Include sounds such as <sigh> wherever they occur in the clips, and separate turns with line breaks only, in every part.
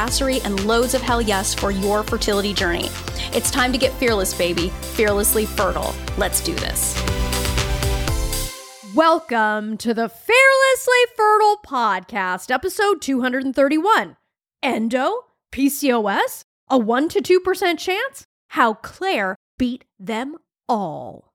badassery, and loads of hell yes for your fertility journey. It's time to get fearless, baby. Fearlessly fertile. Let's do this.
Welcome to the Fearlessly Fertile Podcast, episode 231. Endo? PCOS? A 1 to 2% chance? How Claire beat them all.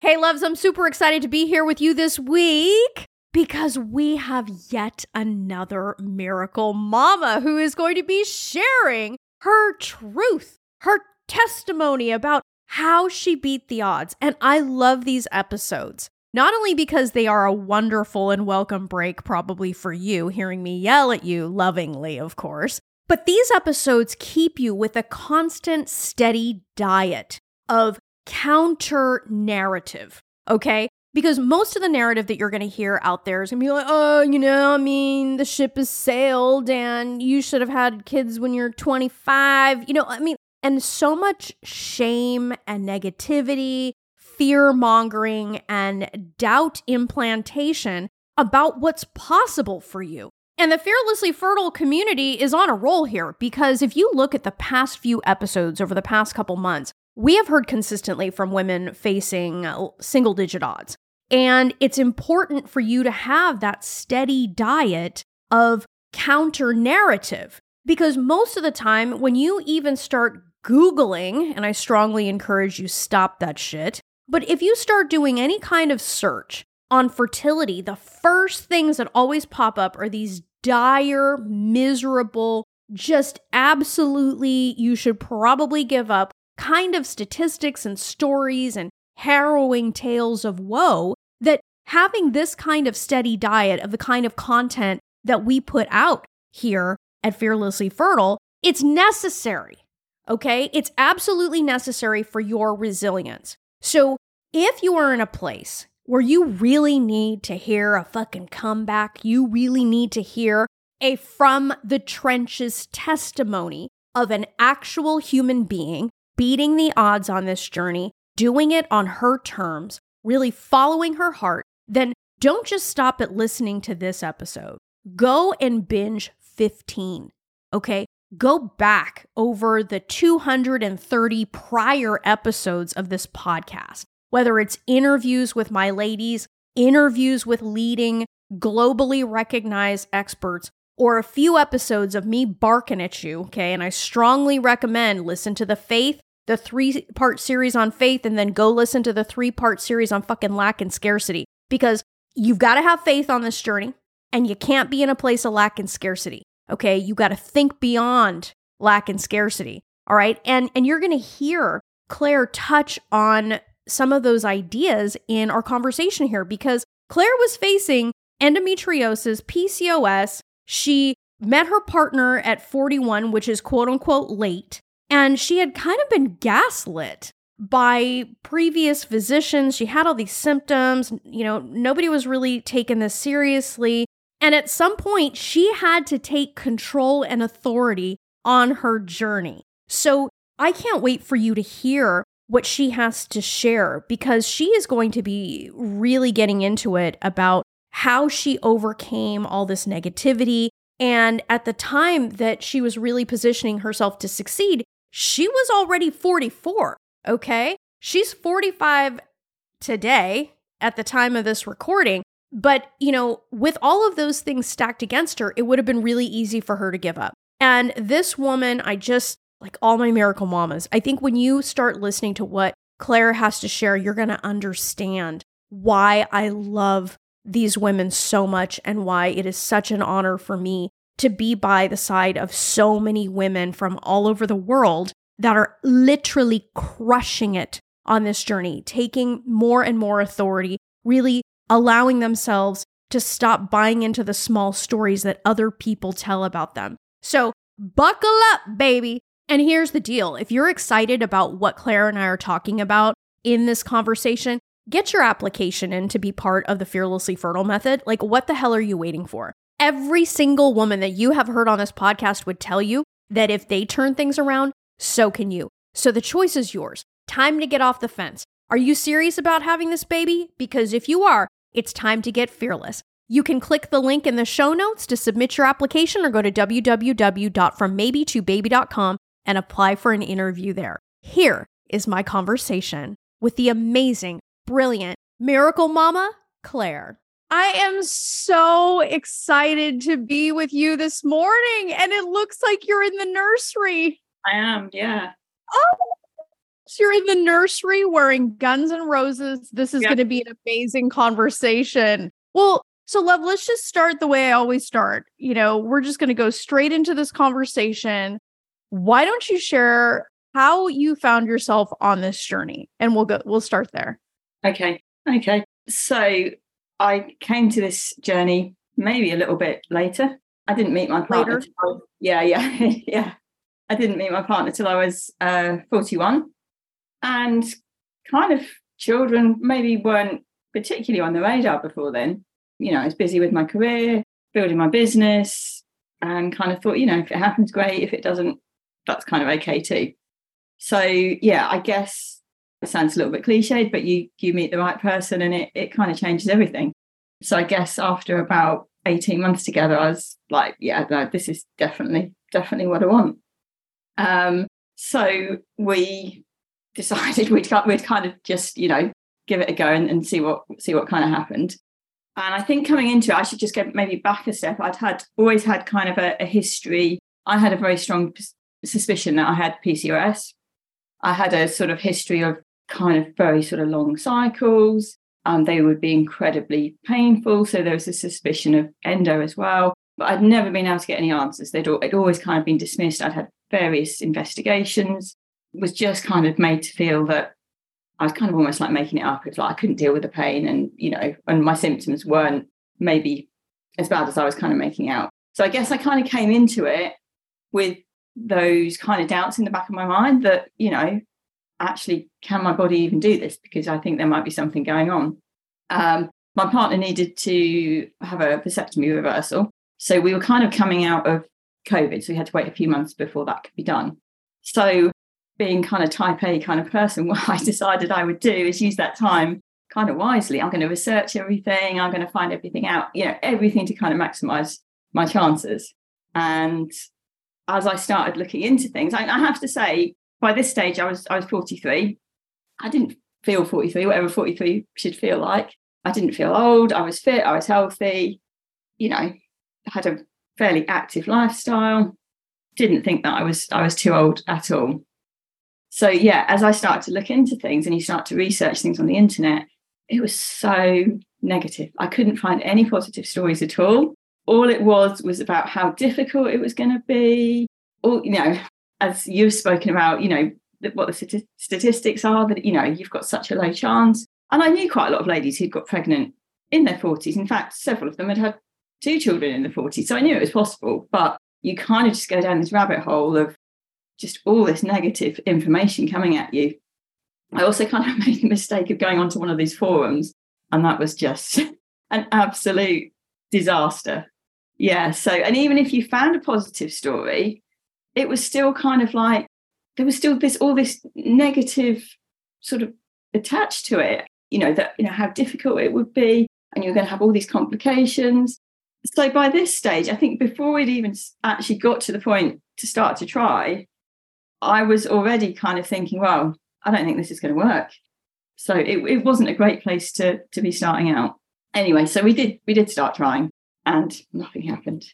Hey, loves, I'm super excited to be here with you this week because we have yet another miracle mama who is going to be sharing her truth, her testimony about how she beat the odds. And I love these episodes not only because they are a wonderful and welcome break, probably for you, hearing me yell at you lovingly, of course, but these episodes keep you with a constant, steady diet of counter narrative, okay? Because most of the narrative that you're gonna hear out there is gonna be like, oh, you know, I mean, the ship has sailed and you should have had kids when you're 25. You know, I mean, and so much shame and negativity fear mongering and doubt implantation about what's possible for you. And the Fearlessly Fertile community is on a roll here because if you look at the past few episodes over the past couple months, we have heard consistently from women facing single digit odds. And it's important for you to have that steady diet of counter narrative. Because most of the time, when you even start Googling, and I strongly encourage you stop that shit, but if you start doing any kind of search on fertility, the first things that always pop up are these dire, miserable, just absolutely, you should probably give up kind of statistics and stories and harrowing tales of woe that having this kind of steady diet of the kind of content that we put out here at Fearlessly Fertile, it's necessary. Okay? It's absolutely necessary for your resilience. So, if you are in a place where you really need to hear a fucking comeback, you really need to hear a from the trenches testimony of an actual human being beating the odds on this journey, doing it on her terms, really following her heart, then don't just stop at listening to this episode. Go and binge 15. Okay. Go back over the 230 prior episodes of this podcast, whether it's interviews with my ladies, interviews with leading, globally recognized experts, or a few episodes of me barking at you. Okay. And I strongly recommend listen to the faith, the three part series on faith, and then go listen to the three part series on fucking lack and scarcity because you've got to have faith on this journey and you can't be in a place of lack and scarcity. Okay. You got to think beyond lack and scarcity. All right. And, and you're going to hear Claire touch on some of those ideas in our conversation here because Claire was facing endometriosis, PCOS. She met her partner at 41, which is quote unquote late. And she had kind of been gaslit by previous physicians. She had all these symptoms. You know, nobody was really taking this seriously. And at some point, she had to take control and authority on her journey. So I can't wait for you to hear what she has to share because she is going to be really getting into it about how she overcame all this negativity. And at the time that she was really positioning herself to succeed, she was already 44. Okay. She's 45 today at the time of this recording. But, you know, with all of those things stacked against her, it would have been really easy for her to give up. And this woman, I just, like all my miracle mamas, I think when you start listening to what Claire has to share, you're going to understand why I love these women so much and why it is such an honor for me to be by the side of so many women from all over the world that are literally crushing it on this journey, taking more and more authority, really allowing themselves to stop buying into the small stories that other people tell about them. So, buckle up, baby. And here's the deal if you're excited about what Claire and I are talking about in this conversation, get your application in to be part of the Fearlessly Fertile method. Like, what the hell are you waiting for? Every single woman that you have heard on this podcast would tell you that if they turn things around, so can you. So the choice is yours. Time to get off the fence. Are you serious about having this baby? Because if you are, it's time to get fearless. You can click the link in the show notes to submit your application or go to www.frommaybe2baby.com and apply for an interview there. Here is my conversation with the amazing, brilliant miracle mama, Claire. I am so excited to be with you this morning, and it looks like you're in the nursery.
I am, yeah.
Oh, so you're in the nursery wearing Guns N' Roses. This is going to be an amazing conversation. Well, so love, let's just start the way I always start. You know, we're just going to go straight into this conversation. Why don't you share how you found yourself on this journey? And we'll go we'll start there.
Okay. Okay. So I came to this journey maybe a little bit later. I didn't meet my partner. Till, yeah, yeah, <laughs> yeah. I didn't meet my partner till I was uh, 41. And kind of children maybe weren't particularly on the radar before then. You know, I was busy with my career, building my business, and kind of thought, you know, if it happens, great. If it doesn't, that's kind of okay too. So yeah, I guess sounds a little bit cliched, but you you meet the right person and it it kind of changes everything. So I guess after about 18 months together, I was like, yeah, no, this is definitely, definitely what I want. Um, so we decided <laughs> we'd we'd kind of just, you know, give it a go and, and see what see what kind of happened. And I think coming into it, I should just go maybe back a step. I'd had always had kind of a, a history. I had a very strong suspicion that I had PCOS. I had a sort of history of kind of very sort of long cycles. Um, they would be incredibly painful. So there was a suspicion of endo as well. But I'd never been able to get any answers. They'd it'd always kind of been dismissed. I'd had various investigations, was just kind of made to feel that I was kind of almost like making it up. It's like I couldn't deal with the pain and, you know, and my symptoms weren't maybe as bad as I was kind of making out. So I guess I kind of came into it with those kind of doubts in the back of my mind that, you know, actually, can my body even do this? Because I think there might be something going on. Um, my partner needed to have a vasectomy reversal. So we were kind of coming out of COVID. So we had to wait a few months before that could be done. So, being kind of type A kind of person, <laughs> what I decided I would do is use that time kind of wisely. I'm going to research everything, I'm going to find everything out, you know, everything to kind of maximize my chances. And as I started looking into things, I, I have to say, by this stage, I was I was 43. I didn't feel 43, whatever 43 should feel like. I didn't feel old. I was fit. I was healthy. You know, had a fairly active lifestyle. Didn't think that I was I was too old at all. So yeah, as I started to look into things and you start to research things on the internet, it was so negative. I couldn't find any positive stories at all. All it was was about how difficult it was going to be. All you know, as you've spoken about, you know, what the statistics are that, you know, you've got such a low chance. And I knew quite a lot of ladies who'd got pregnant in their 40s. In fact, several of them had had two children in the 40s. So I knew it was possible. But you kind of just go down this rabbit hole of just all this negative information coming at you. I also kind of <laughs> made the mistake of going onto one of these forums, and that was just <laughs> an absolute disaster. Yeah. So, and even if you found a positive story, it was still kind of like there was still this all this negative sort of attached to it you know that you know how difficult it would be and you're going to have all these complications. So by this stage i think before we'd even actually got to the point to start to try i was already kind of thinking well i don't think this is going to work. So it, it wasn't a great place to to be starting out. Anyway so we did we did start trying and nothing happened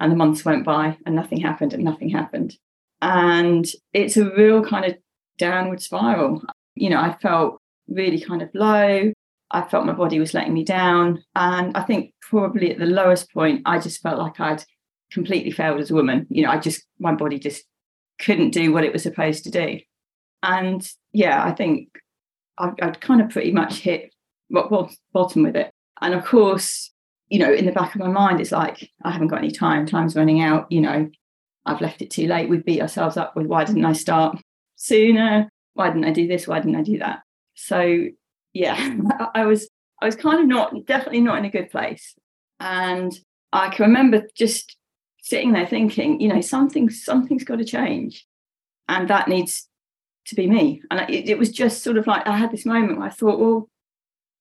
and the months went by and nothing happened and nothing happened. And it's a real kind of downward spiral. You know, I felt really kind of low. I felt my body was letting me down. And I think probably at the lowest point, I just felt like I'd completely failed as a woman. You know, I just, my body just couldn't do what it was supposed to do. And yeah, I think I'd, kind of pretty much hit bottom with it. And of course, you know, in the back of my mind, it's like, I haven't got any time. Time's running out. You know, I've left it too late. We beat ourselves up with why didn't I start sooner? Why didn't I do this? Why didn't I do that? So yeah, <laughs> I was I was kind of not definitely not in a good place. And I can remember just sitting there thinking, you know, something something's got to change. And that needs to be me. And it, it was just sort of like I had this moment where I thought, well,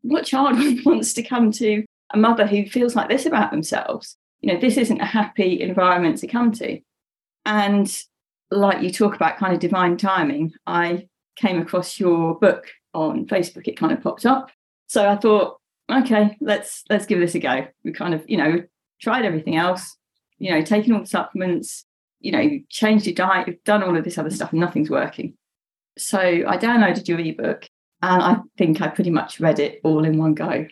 what child <laughs> wants to come to a mother who feels like this about themselves? You know, this isn't a happy environment to come to. And like you talk about kind of divine timing, I came across your book on Facebook. It kind of popped up. So I thought, okay, let's let's give this a go. We kind of, you know, tried everything else, you know, taking all the supplements, you know, changed your diet, you've done all of this other stuff, and nothing's working. So I downloaded your ebook and I think I pretty much read it all in one go.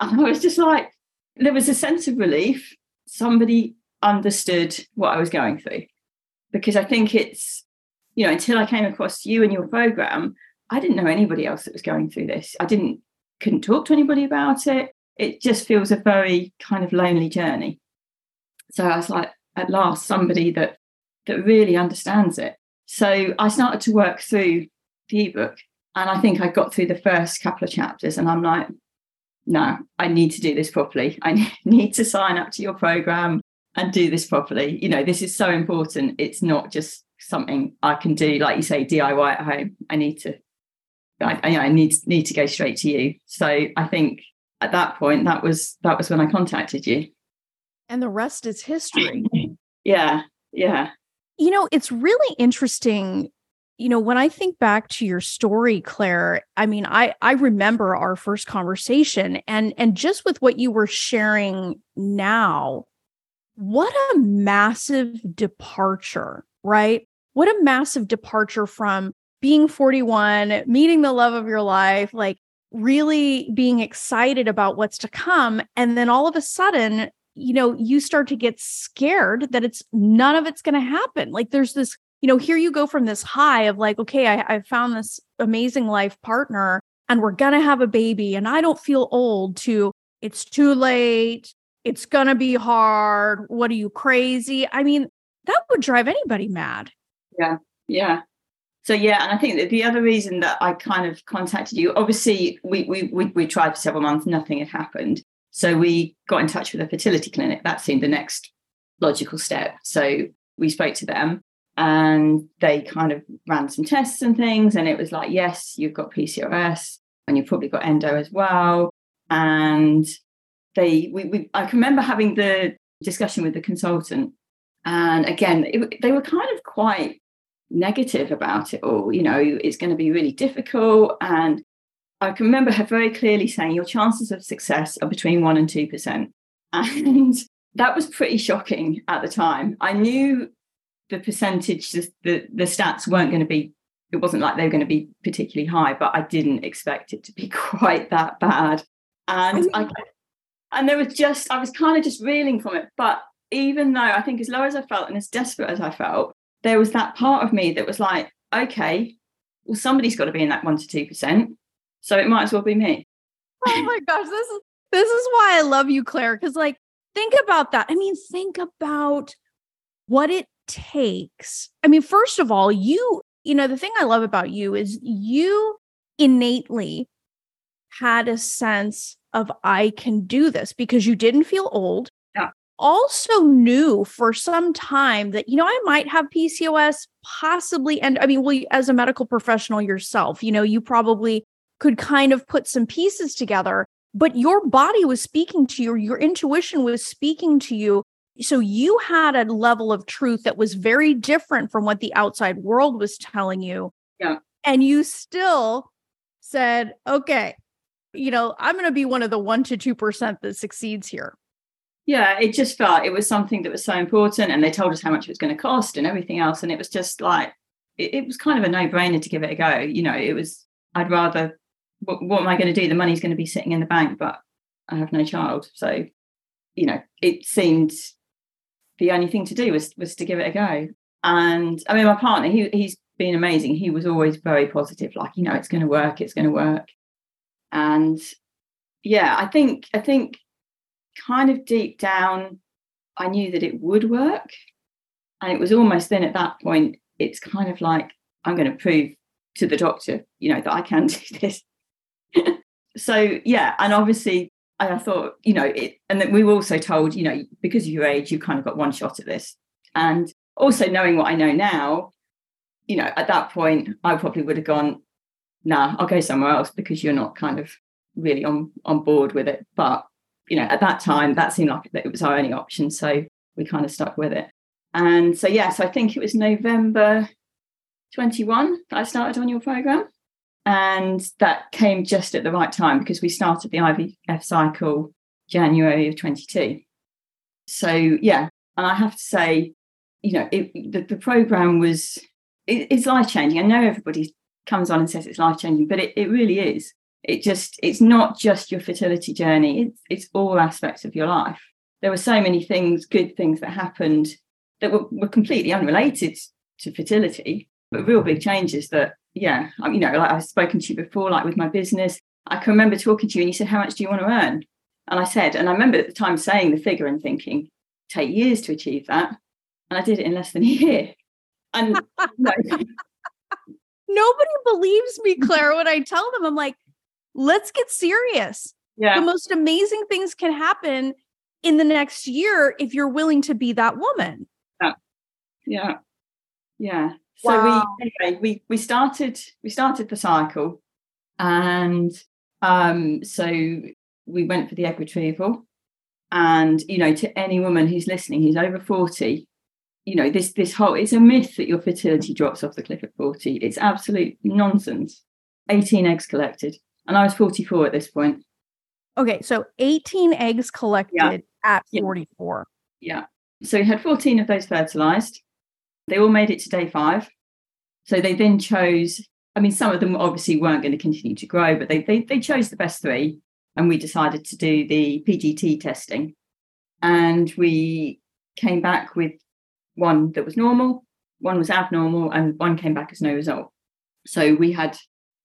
And <laughs> I was just like, there was a sense of relief. Somebody understood what I was going through. Because I think it's, you know, until I came across you and your program, I didn't know anybody else that was going through this. I didn't, couldn't talk to anybody about it. It just feels a very kind of lonely journey. So I was like, at last, somebody that that really understands it. So I started to work through the ebook, and I think I got through the first couple of chapters, and I'm like, no, I need to do this properly. I <laughs> need to sign up to your program and do this properly. You know, this is so important. It's not just something I can do, like you say, DIY at home. I need to, I, I need need to go straight to you. So I think at that point, that was that was when I contacted you.
And the rest is history. <laughs>
yeah, yeah.
You know, it's really interesting you know when i think back to your story claire i mean i i remember our first conversation and and just with what you were sharing now what a massive departure right? What a massive departure from being 41 meeting the love of your life like really being excited about what's to come and then all of a sudden you know you start to get scared that it's none of it's going to happen. Like there's this you know here you go from this high of like okay I, I found this amazing life partner and we're going to have a baby and i don't feel old to it's too late. It's going to be hard. What are you crazy? I mean that would drive anybody mad.
Yeah yeah. So yeah and i think that the other reason that i kind of contacted you obviously we we we, we tried for several months nothing had happened. So we got in touch with a fertility clinic. That seemed the next logical step. So we spoke to them and they kind of ran some tests and things. And it was like, yes, you've got PCOS and you've probably got endo as well. And they, we, we I can remember having the discussion with the consultant. And again, it, they were kind of quite negative about it all. You know, it's going to be really difficult. And I can remember her very clearly saying your chances of success are between one and two percent. <laughs> And that was pretty shocking at the time. I knew the percentage, the, the stats weren't going to be, it wasn't like they were going to be particularly high, but I didn't expect it to be <laughs> quite that bad. And oh, I, and there was just, I was kind of just reeling from it. But even though I think as low as I felt and as desperate as I felt, there was that part of me that was like, okay, well, somebody's got to be in that one to two percent. So it might as well be me.
oh <laughs> my gosh, this is this is why I love you, Claire. Because like, think about that. I mean, think about what it takes. I mean, first of all, you, you know, the thing I love about you is you innately had a sense of I can do this because you didn't feel old.
Yeah.
Also knew for some time that, you know, I might have PCOS possibly. And I mean, well, as a medical professional yourself, you know, you probably could kind of put some pieces together, but your body was speaking to you, your intuition was speaking to you. So you had a level of truth that was very different from what the outside world was telling you.
Yeah.
And you still said, okay, you know, I'm going to be one of the 1 to 2% that succeeds here.
Yeah, it just felt it was something that was so important. And they told us how much it was going to cost and everything else. And it was just like, it, it was kind of a no brainer to give it a go. You know, it was, I'd rather what, what am I going to do? The money's going to be sitting in the bank, but I have no child. So, you know, it seemed the only thing to do was was to give it a go. And I mean, my partner, he he's been amazing. He was always very positive, like, you know, it's going to work, it's going to work. And yeah, I think I think kind of deep down, I knew that it would work. And it was almost then at that point, it's kind of like, I'm going to prove to the doctor, you know, that I can <laughs> do this. so yeah, and obviously I thought, you know, it, and then we were also told, you know, because of your age, you kind of got one shot at this. And also knowing what I know now, you know, at that point, I probably would have gone, nah, I'll go somewhere else because you're not kind of really on on board with it. But you know, at that time, that seemed like it was our only option, so we kind of stuck with it. And so, yes, I think it was November 21 that I started on your program. And that came just at the right time because we started the IVF cycle January of 22. So, yeah. And I have to say, you know, it, the, the program was, it, it's life changing. I know everybody comes on and says it's life changing, but it, it really is. It just, it's not just your fertility journey, it's, it's all aspects of your life. There were so many things, good things that happened that were, were completely unrelated to fertility, but real big changes that, yeah, you know, like I've spoken to you before, like with my business. I can remember talking to you and you said, How much do you want to earn? And I said, and I remember at the time saying the figure and thinking, take years to achieve that. And I did it in less than a year. And no. <laughs>
nobody believes me, Claire, when I tell them, I'm like, let's get serious.
Yeah.
The most amazing things can happen in the next year if you're willing to be that woman.
Yeah. Yeah. Yeah. So wow. we anyway, we we started we started the cycle and um so we went for the egg retrieval and you know to any woman who's listening who's over 40 you know this this whole it's a myth that your fertility drops off the cliff at 40 it's absolute nonsense. 18 eggs collected. And i was 44 at this point.
Okay so 18 eggs collected yeah. at 44
yeah. yeah. So we had 14 of those fertilized they all made it to day five so they then chose i mean some of them obviously weren't going to continue to grow but they they, they chose the best three and we decided to do the pgt testing and we came back with one that was normal, one was abnormal, and one came back as no result. So we had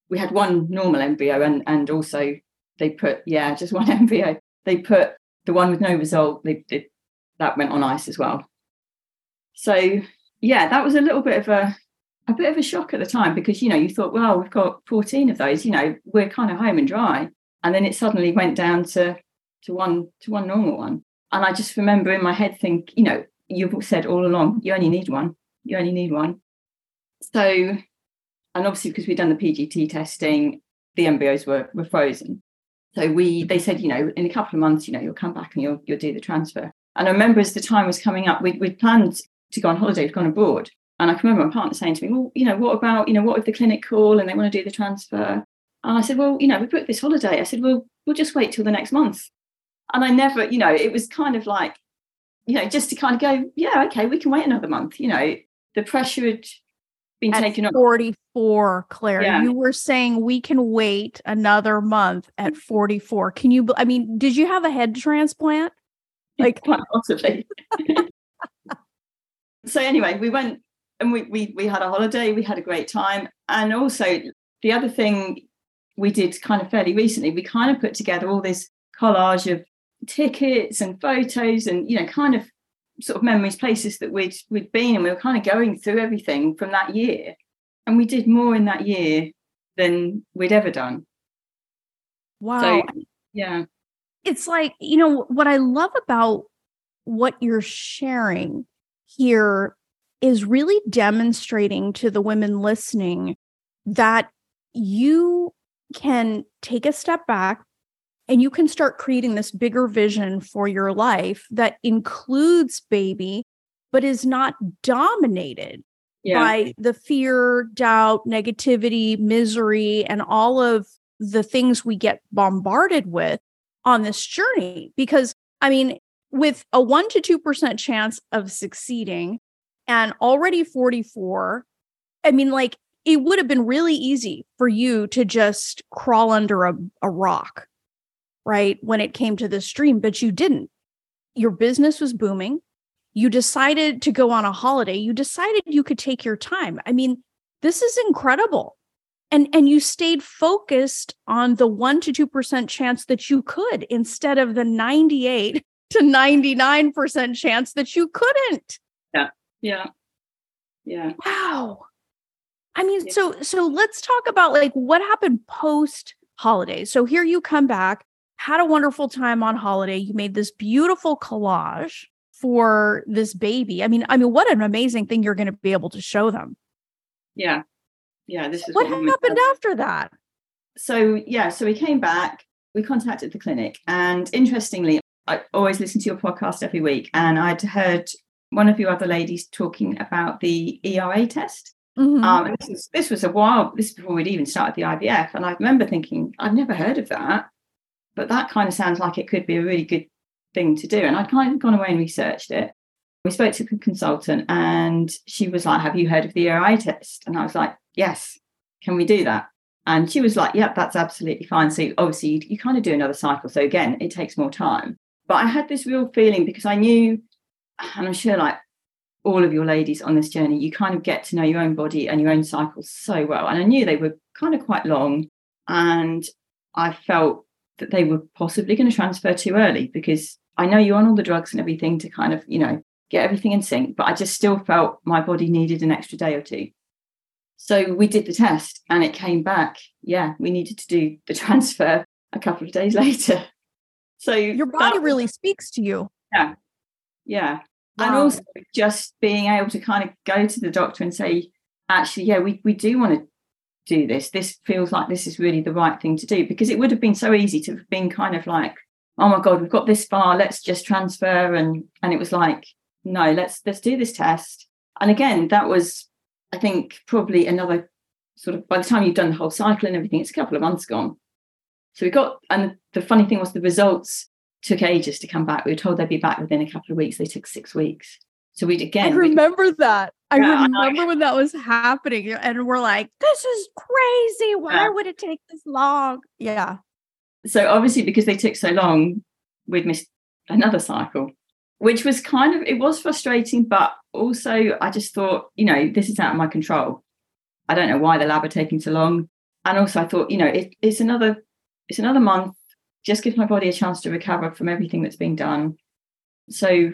we had one normal embryo and and also they put yeah just <laughs> one embryo. They put the one with no result. They did that went on ice as well. So yeah, that was a little bit of a a bit of a shock at the time because you know you thought well we've got 14 of those you know we're kind of home and dry and then it suddenly went down to to one to one normal one and i just remember in my head think you know you've said all along, you only need one. You only need one. So, and obviously because we'd done the PGT testing, the embryos were were frozen. So we they said, you know, in a couple of months, you know, you'll come back and you'll you'll do the transfer. And I remember as the time was coming up, we we'd planned to go on holiday, we'd gone abroad. And I can remember my partner saying to me, Well, you know, what about, you know, what if the clinic call and they want to do the transfer? And I said, Well, you know, we booked this holiday. I said, Well, we'll just wait till the next month. And I never, you know, it was kind of like you know, just to kind of go, yeah, okay, we can wait another month. You know, the pressure had been
at
taken up.
44, Claire. Yeah. You were saying we can wait another month at mm-hmm. 44. Can you, I mean, did you have a head transplant? <laughs>
Like, quite possibly. <laughs> so, anyway, we went and we, we, we had a holiday, we had a great time. And also, the other thing we did kind of fairly recently, we kind of put together all this collage of tickets and photos and you know kind of sort of memories places that we'd we'd been and we were kind of going through everything from that year. And we did more in that year than we'd ever done.
Wow.
so, yeah.
It's like you know what i love about what you're sharing here is really demonstrating to the women listening that you can take a step back and you can start creating this bigger vision for your life that includes baby, but is not dominated yeah. by the fear, doubt, negativity, misery, and all of the things we get bombarded with on this journey. Because, I mean, with a 1% to 2% chance of succeeding and already 44, I mean, like, it would have been really easy for you to just crawl under a, a rock right, when it came to this dream, but you didn't. Your business was booming. You decided to go on a holiday. You decided you could take your time. I mean, this is incredible. and and you stayed focused on the 1 to 2% chance that you could instead of the 98 to 99% chance that you couldn't.
Yeah. Yeah. Yeah.
Wow. I mean, yeah. so so let's talk about like what happened post holidays. So here you come back, had a wonderful time on holiday. You made this beautiful collage for this baby. I mean, I mean, what an amazing thing you're going to be able to show them.
Yeah. Yeah. This is
what, what happened after that.
So yeah, so we came back, we contacted the clinic, and interestingly, I always listen to your podcast every week, and I'd heard one of you other ladies talking about the ERA test. Mm-hmm. Um, this was, this was a while, this before we'd even started the IVF. And I remember thinking, I've never heard of that, but that kind of sounds like it could be a really good thing to do. And I'd kind of gone away and researched it. We spoke to a consultant and she was like, Have you heard of the ERA test? And I was like, Yes, can we do that? And she was like, Yep, that's absolutely fine. So obviously, you, you kind of do another cycle. So again, it takes more time. But I had this real feeling because I knew, and I'm sure like all of your ladies on this journey, you kind of get to know your own body and your own cycles so well. And I knew they were kind of quite long. And I felt that they were possibly going to transfer too early because I know you're on all the drugs and everything to kind of, you know, get everything in sync. But I just still felt my body needed an extra day or two. So we did the test and it came back. Yeah, we needed to do the <laughs> transfer a couple of days later. So
your body that, really speaks to you.
Yeah. Yeah. And also just being able to kind of go to the doctor and say actually yeah we, we do want to do this. This feels like this is really the right thing to do. Because it would have been so easy to have been kind of like oh my god we've got this far let's just transfer. And and it was like no let's let's do this test. And again that was i think probably another sort of by the time you've done the whole cycle and everything it's a couple of months gone so we got and the funny thing was the results took ages to come back. We were told they'd be back within a couple of weeks. They took six weeks. So we'd again.
I remember we, that. I yeah, remember I, when that was happening. And we're like, this is crazy. Why yeah. would it take this long? Yeah.
So obviously, because they took so long, we'd missed another cycle, which was kind of, it was frustrating, but also I just thought, you know, this is out of my control. I don't know why the lab are taking so long. And also I thought, you know, it, it's another, it's another month just give my body a chance to recover from everything that's been done. So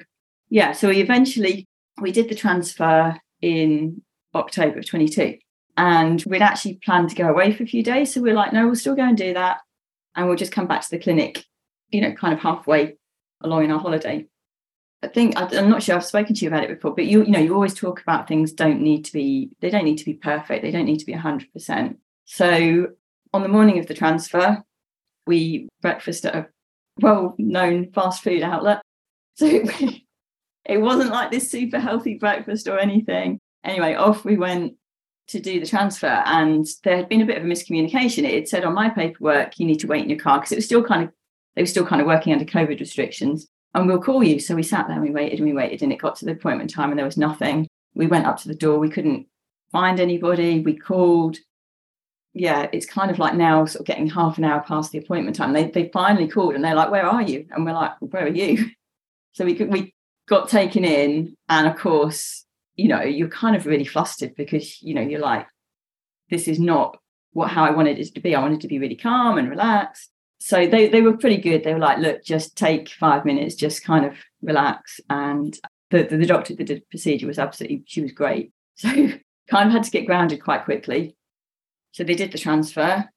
yeah, so we eventually we did the transfer in October of 22. And we'd actually planned to go away for a few days. So we are like, no, we'll still go and do that. And we'll just come back to the clinic, you know, kind of halfway along in our holiday. I think I'm not sure I've spoken to you about it before, but you you know you always talk about things don't need to be they don't need to be perfect they don't need to be 100%. So on the morning of the transfer, we breakfast at a well-known fast food outlet. So <laughs> it wasn't like this super healthy breakfast or anything. Anyway, off we went to do the transfer, and there had been a bit of a miscommunication. It had said on my paperwork, you need to wait in your car because it was still kind of they were still kind of working under COVID restrictions. And we'll call you. So we sat there and we waited and we waited, and it got to the appointment time and there was nothing. We went up to the door. We couldn't find anybody. We called yeah, it's kind of like now sort of getting half an hour past the appointment time. They they finally called and they're like, "Where are you?" And we're like, "Where are you?" <laughs> So we we got taken in, and of course, you know, you're kind of really flustered because you know you're like, "This is not what how I wanted it to be. I wanted to be really calm and relaxed." So they they were pretty good. They were like, "Look, just take five minutes, just kind of relax." And the the, the doctor that did the procedure was absolutely she was great. <laughs> So kind of had to get grounded quite quickly so they did the transfer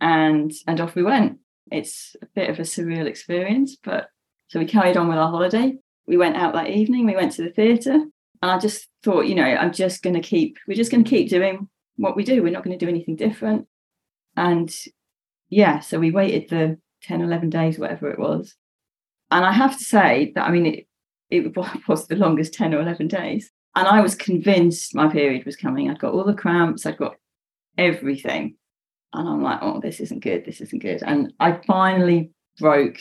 and and off we went. It's a bit of a surreal experience, but so we carried on with our holiday. We went out that evening, we went to the theatre, and I just thought, you know, I'm just going to keep, we're just going to keep doing what we do. We're not going to do anything different. And yeah, so we waited the 10, 11 days, whatever it was. And I have to say that, I mean, it, it <laughs> was the longest 10 or 11 days. And I was convinced my period was coming. I'd got all the cramps, I'd got everything. And I'm like, oh, this isn't good. This isn't good. And I finally broke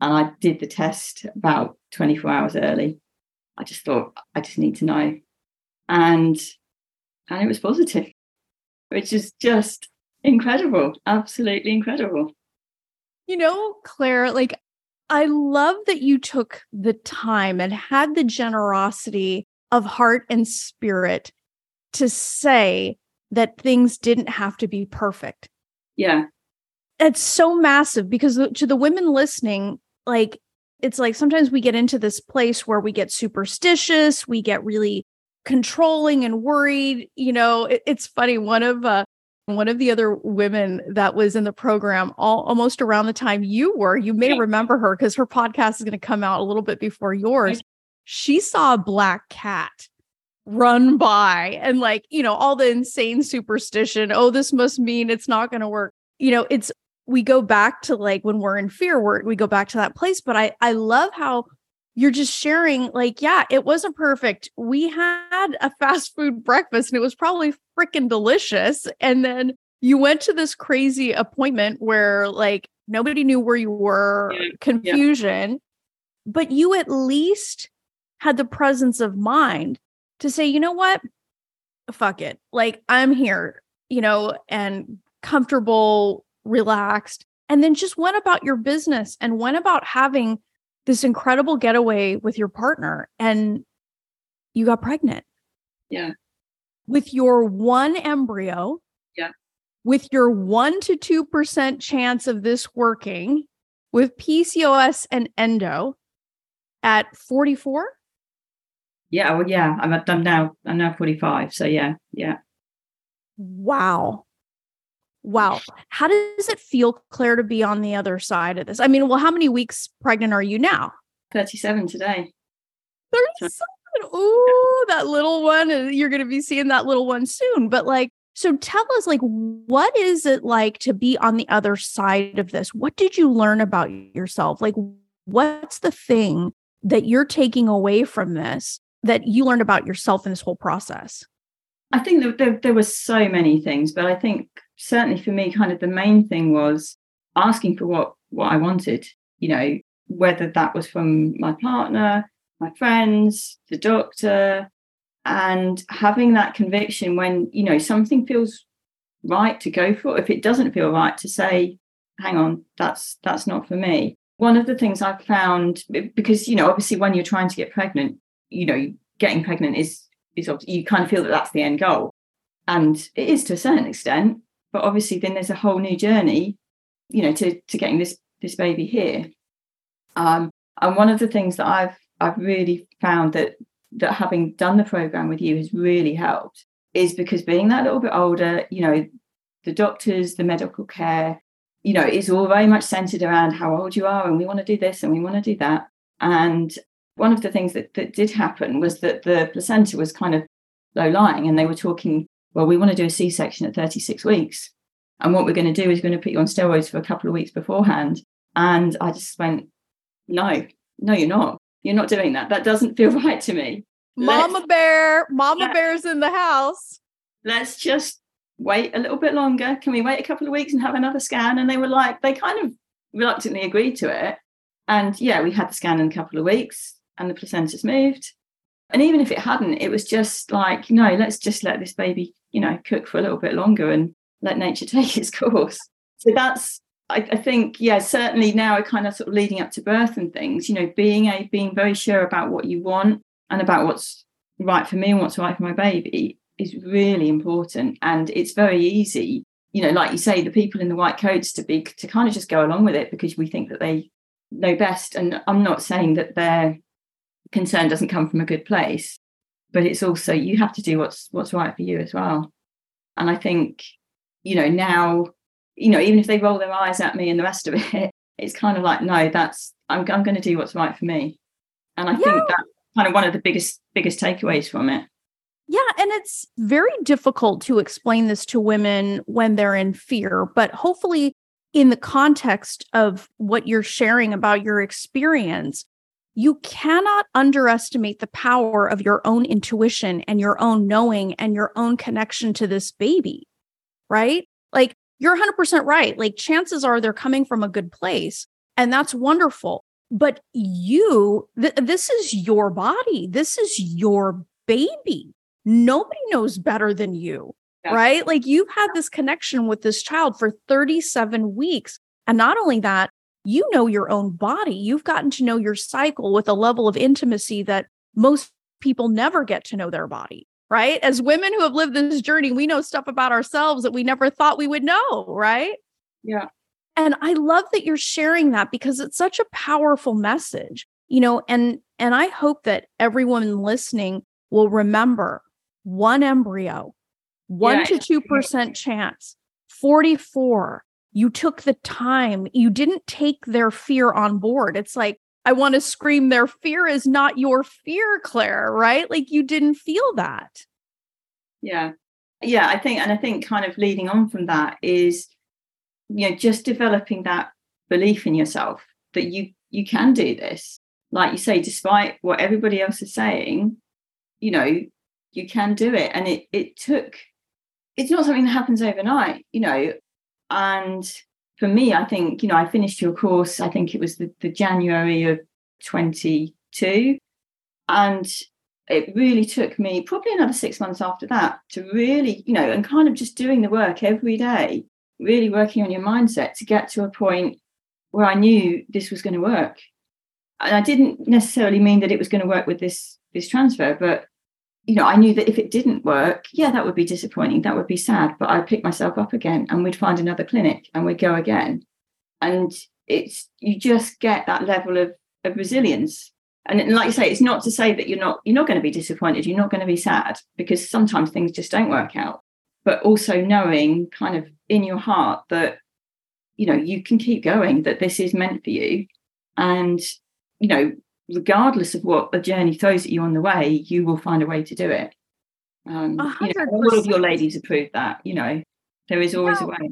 and I did the test about 24 hours early. I just thought, I just need to know. And and it was positive, which is just incredible. Absolutely incredible.
You know, Claire, like I love that you took the time and had the generosity of heart and spirit to say that things didn't have to be perfect.
Yeah.
It's so massive because to the women listening, like it's like sometimes we get into this place where we get superstitious, we get really controlling and worried. You know, it, it's funny. One of uh, one of the other women that was in the program all, almost around the time you were, you may yeah. remember her because her podcast is going to come out a little bit before yours. She saw a black cat run by and like, you know, all the insane superstition. Oh, this must mean it's not going to work. You know, it's we go back to like when we're in fear, we we go back to that place. But I I love how you're just sharing like yeah it wasn't perfect we had a fast food breakfast and it was probably freaking delicious and then you went to this crazy appointment where like nobody knew where you were yeah. confusion yeah. but you at least had the presence of mind to say you know what fuck it like i'm here you know and comfortable relaxed and then just went about your business and went about having this incredible getaway with your partner and you got pregnant.
Yeah.
With your one embryo.
Yeah.
With your 1 to 2% chance of this working with PCOS and endo at 44?
Yeah, well yeah, I'm I'm now I'm now 45, so yeah, yeah.
Wow. Wow. How does it feel, Claire, to be on the other side of this? I mean, well, how many weeks pregnant are you now?
37 today.
37. Ooh, that little one. Uh, you're going to be seeing that little one soon. But like, so tell us, like, what is it like to be on the other side of this? What did you learn about yourself? Like, what's the thing that you're taking away from this that you learned about yourself in this whole process?
I think that there, there were so many things, but I think certainly for me, kind of the main thing was asking for what what I wanted. You know, whether that was from my partner, my friends, the doctor, and having that conviction when you know something feels right to go for. If it doesn't feel right, to say, "Hang on, that's that's not for me." One of the things I've found because you know, obviously, when you're trying to get pregnant, you know, getting pregnant is is you kind of feel that that's the end goal, and it is to a certain extent but obviously then there's a whole new journey you know to to getting this this baby here. Um, and one of the things that i've i've really found that that having done the program with you has really helped is because being that little bit older you know the doctors the medical care you know is all very much centered around how old you are and we want to do this and we want to do that. And one of the things that, that did happen was that the placenta was kind of low lying and they were talking well, we want to do a C section at 36 weeks. And what we're going to do is we're going to put you on steroids for a couple of weeks beforehand. And I just went, no, no, you're not. You're not doing that. That doesn't feel <laughs> right to me.
Mama let's, bear, mama bear's in the house.
Let's just wait a little bit longer. Can we wait a couple of weeks and have another scan? And they were like, they kind of reluctantly agreed to it. And yeah, we had the scan in a couple of weeks and the placenta's moved. And even if it hadn't, it was just like, no, let's just let this baby you know cook for a little bit longer and let nature <laughs> take its course. So that's I, I, think yeah certainly now kind of sort of leading up to birth and things you know being a being very sure about what you want and about what's right for me and what's right for my baby is really important. And it's very easy you know like you say the people in the white coats to be to kind of just go along with it because we think that they know best. And i'm not saying that their concern doesn't come from a good place but it's also you have to do what's what's right for you as well. And i think you know now you know even if they roll their eyes at me and the rest of <laughs> it it's kind of like no that's i'm, I'm going to do what's right for me. And i yeah. think that's kind of one of the biggest biggest takeaways from it.
Yeah and it's very difficult to explain this to women when they're in fear but hopefully in the context of what you're sharing about your experience you cannot underestimate the power of your own intuition and your own knowing and your own connection to this baby, right? Like you're 100% right. Like chances are they're coming from a good place, and that's wonderful. But you, th- this is your body, this is your baby. Nobody knows better than you, yeah. right? Like you've had this connection with this child for 37 weeks. And not only that, you know your own body. You've gotten to know your cycle with a level of intimacy that most people never get to know their body, right? As women who have lived this journey, we know stuff about ourselves that we never thought we would know, right?
Yeah.
And I love that you're sharing that because it's such a powerful message. You know, and and I hope that everyone listening will remember one embryo, 1 yeah, to 2% chance, 44. You took the time. You didn't take their fear on board. It's like I want to scream, their fear is not your fear, Claire, right? Like you didn't feel that.
Yeah. Yeah. I think, and I think kind of leading on from that is, you know, just developing that belief in yourself that you you can do this. Like you say, despite what everybody else is saying, you know, you can do it. And it it took it's not something that happens overnight, you know. And for me, I think, you know, I finished your course, I think it was the, the January of 22. And it really took me probably another six months after that to really, you know, and kind of just doing the work every day, really working on your mindset to get to a point where I knew this was going to work. And I didn't necessarily mean that it was going to work with this this transfer, but you know, I knew that if it didn't work, yeah, that would be disappointing. That would be sad. But I'd pick myself up again and we'd find another clinic and we'd go again. And it's you just get that level of, of resilience. And like you say, it's not to say that you're not you're not going to be disappointed, you're not going to be sad, because sometimes things just don't work out. But also knowing kind of in your heart that, you know, you can keep going, that this is meant for you. And, you know, regardless of what the journey throws at you on the way, you will find a way to do it. Um, you know, all of your ladies have proved that. You know, there is always a way.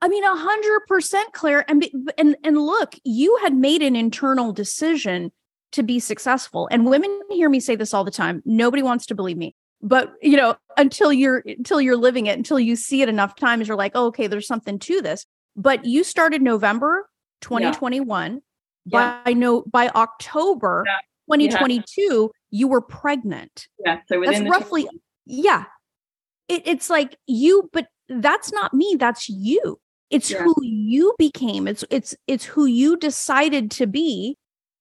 I mean, a hundred percent, Claire. And and and look, you had made an internal decision to be successful. And women hear me say this all the time. Nobody wants to believe me, but you know, until you're until you're living it, until you see it enough times, you're like, oh, okay, there's something to this. But you started November 2021. Yeah yeah. by no by October yeah. 2022 yeah. you were pregnant.
Yeah, so within
that's roughly yeah. It, it's like you, but that's not me. That's you. It's who you became. It's it's it's who you decided to be.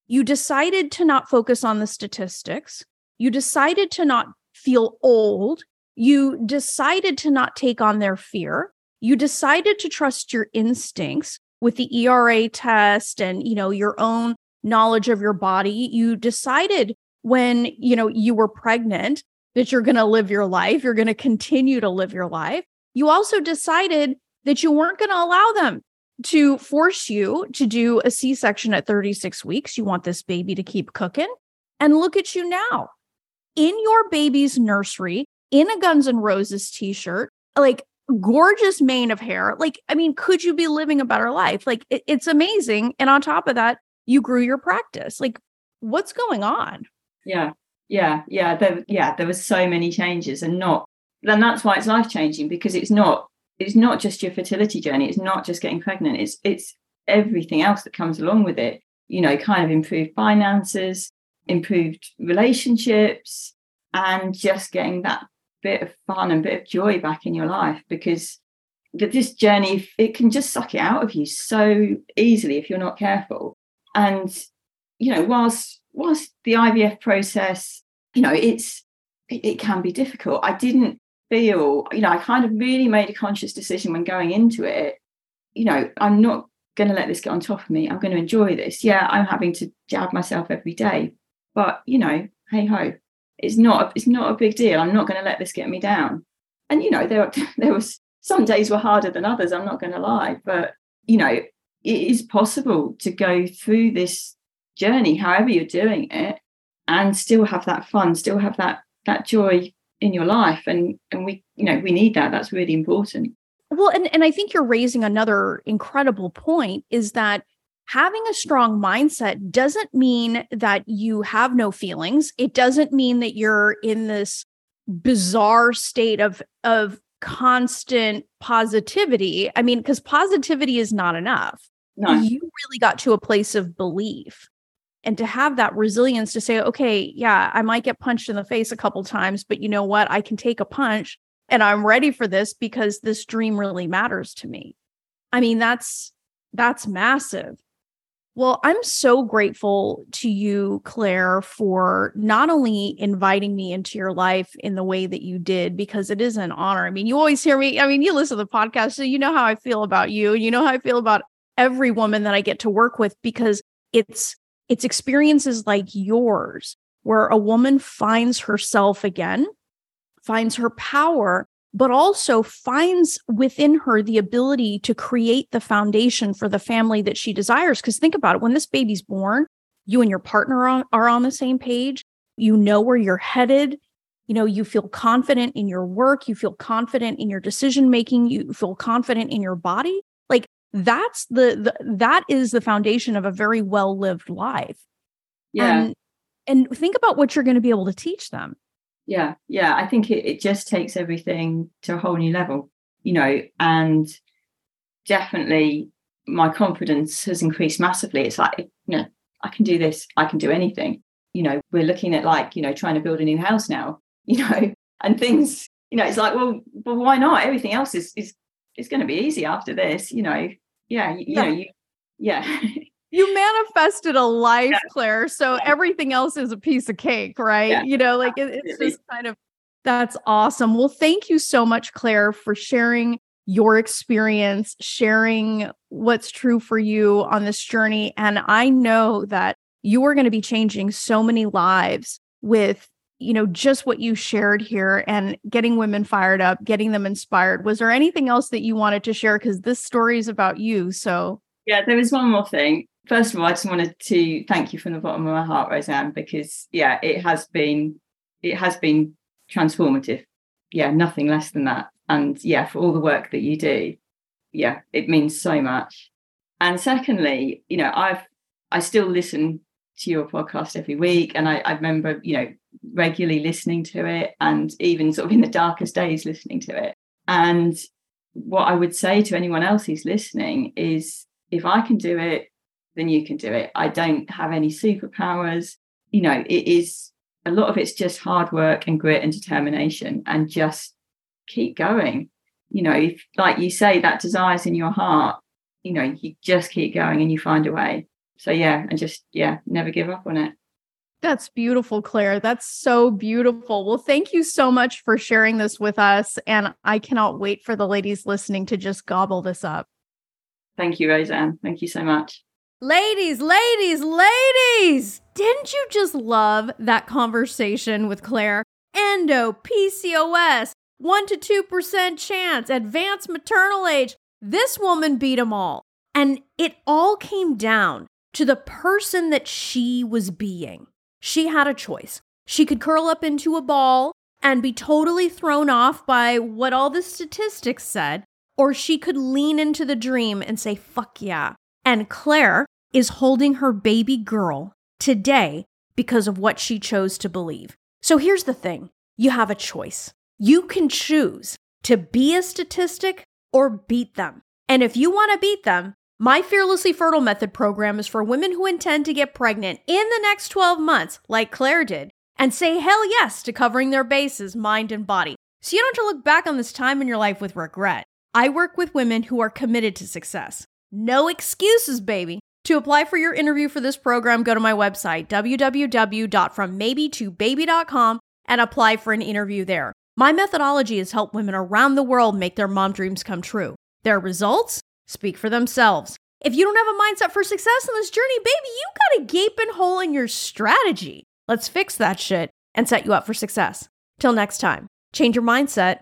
You decided to not focus on the statistics. You decided to not feel old. You decided to not take on their fear. You decided to trust your instincts with the ERA test and you know your own knowledge of your body you decided when you know you were pregnant that you're going to live your life you're going to continue to live your life. You also decided that you weren't going to allow them to force you to do a c-section at 36 weeks. You want this baby to keep cooking. And look at you now. In your baby's nursery in a guns n' roses t-shirt like gorgeous mane of hair. Like, I mean, could you be living a better life? Like, it, it's amazing. And on top of that, you grew your practice. Like, what's going on?
Yeah, yeah, yeah. There, yeah, there was so many changes, and not. And that's why it's life changing because it's not. It's not just your fertility journey. It's not just getting pregnant. It's it's everything else that comes along with it. You know, kind of improved finances, improved relationships, and just getting that bit of fun and bit of joy back in your life because this journey it can just suck it out of you so easily if you're not careful. And you know whilst whilst the ivf process you know it's it, it can be difficult. I didn't feel you know i kind of really made a conscious decision when going into it you know i'm not going to let this get on top of me. I'm going to enjoy this. Yeah i'm having to jab myself every day. But you know hey ho it's not it's not a big deal. I'm not going to let this get me down. And you know there <laughs> there was some days were harder than others i'm not going to lie but you know it is possible to go through this journey however you're doing it and still have that fun still have that that joy in your life and and we you know we need that. That's really important.
Well and and i think you're raising another incredible point is that having a strong mindset doesn't mean that you have no feelings. It doesn't mean that you're in this bizarre state of of constant positivity. I mean, because positivity is not enough. No. You really got to a place of belief and to have that resilience to say, okay, yeah, I might get punched in the face a couple times, but you know what? I can take a punch and I'm ready for this because this dream really matters to me. I mean, that's that's massive. Well, I'm so grateful to you, Claire, for not only inviting me into your life in the way that you did, because it is an honor. I mean, you always hear me. I mean, you listen to the podcast, so you know how I feel about you. You know how I feel about every woman that I get to work with because it's it's experiences like yours where a woman finds herself again, finds her power, but also finds within her the ability to create the foundation for the family that she desires. Because think about it when this baby's born, you and your partner are, are on the same page, you know where you're headed. You know, you feel confident in your work, you feel confident in your decision making, you feel confident in your body. Like that's the, the that is the foundation of a very well lived life.
Yeah.
And, and think about what you're going to be able to teach them
yeah yeah i think it, it just takes everything to a whole new level you know and definitely my confidence has increased massively. It's like you know i can do this i can do anything. You know we're looking at like you know trying to build a new house now <laughs> you know and things you know it's like well well why not? Everything else is is is going to be easy after this you know. Yeah you, you know you yeah <laughs>
you manifested a life, yeah. Claire. So yeah. everything else is a piece of cake, right? Yeah. You know, like it, it's just kind of that's awesome. Well, thank you so much, Claire, for sharing your experience, sharing what's true for you on this journey. And I know that you are going to be changing so many lives with you know just what you shared here and getting women fired up getting them inspired was there anything else that you wanted to share because this story is about you so
yeah there was one more thing first of all, I just wanted to thank you from the bottom of my heart, Rosanne, because yeah, it has been it has been transformative. Yeah, nothing less than that. And yeah, for all the work that you do, yeah, it means so much. And secondly, you know, I've I still listen to your podcast every week, and I, I remember, you know, regularly listening to it, and even sort of in the darkest days listening to it. And what I would say to anyone else who's listening is if I can do it, then you can do it. I don't have any superpowers. You know, it is a lot of it's just hard work and grit and determination and just keep going. You know, if, like you say, that desire's in your heart, you know, you just keep going and you find a way. So, yeah, and just, yeah, never give up on it.
That's beautiful, Claire. That's so beautiful. Well, thank you so much for sharing this with us. And I cannot wait for the ladies listening to just gobble this up.
Thank you, Rosanne. Thank you so much.
Ladies, ladies, ladies! Didn't you just love that conversation with Claire? Endo, PCOS, 1 to 2% chance, advanced maternal age. This woman beat them all. And it all came down to the person that she was being. She had a choice. She could curl up into a ball and be totally thrown off by what all the statistics said, or she could lean into the dream and say, fuck yeah. And Claire is holding her baby girl today because of what she chose to believe. So here's the thing you have a choice. You can choose to be a statistic or beat them. And if you want to beat them, my Fearlessly Fertile Method program is for women who intend to get pregnant in the next 12 months, like Claire did, and say hell yes to covering their bases, mind and body. So you don't have to look back on this time in your life with regret. I work with women who are committed to success. No excuses, baby. To apply for your interview for this program, go to my website, www.frommaybe2baby.com, and apply for an interview there. My methodology has helped women around the world make their mom dreams come true. Their results speak for themselves. If you don't have a mindset for success in this journey, baby, you got a gaping hole in your strategy. Let's fix that shit and set you up for success. Till next time, change your mindset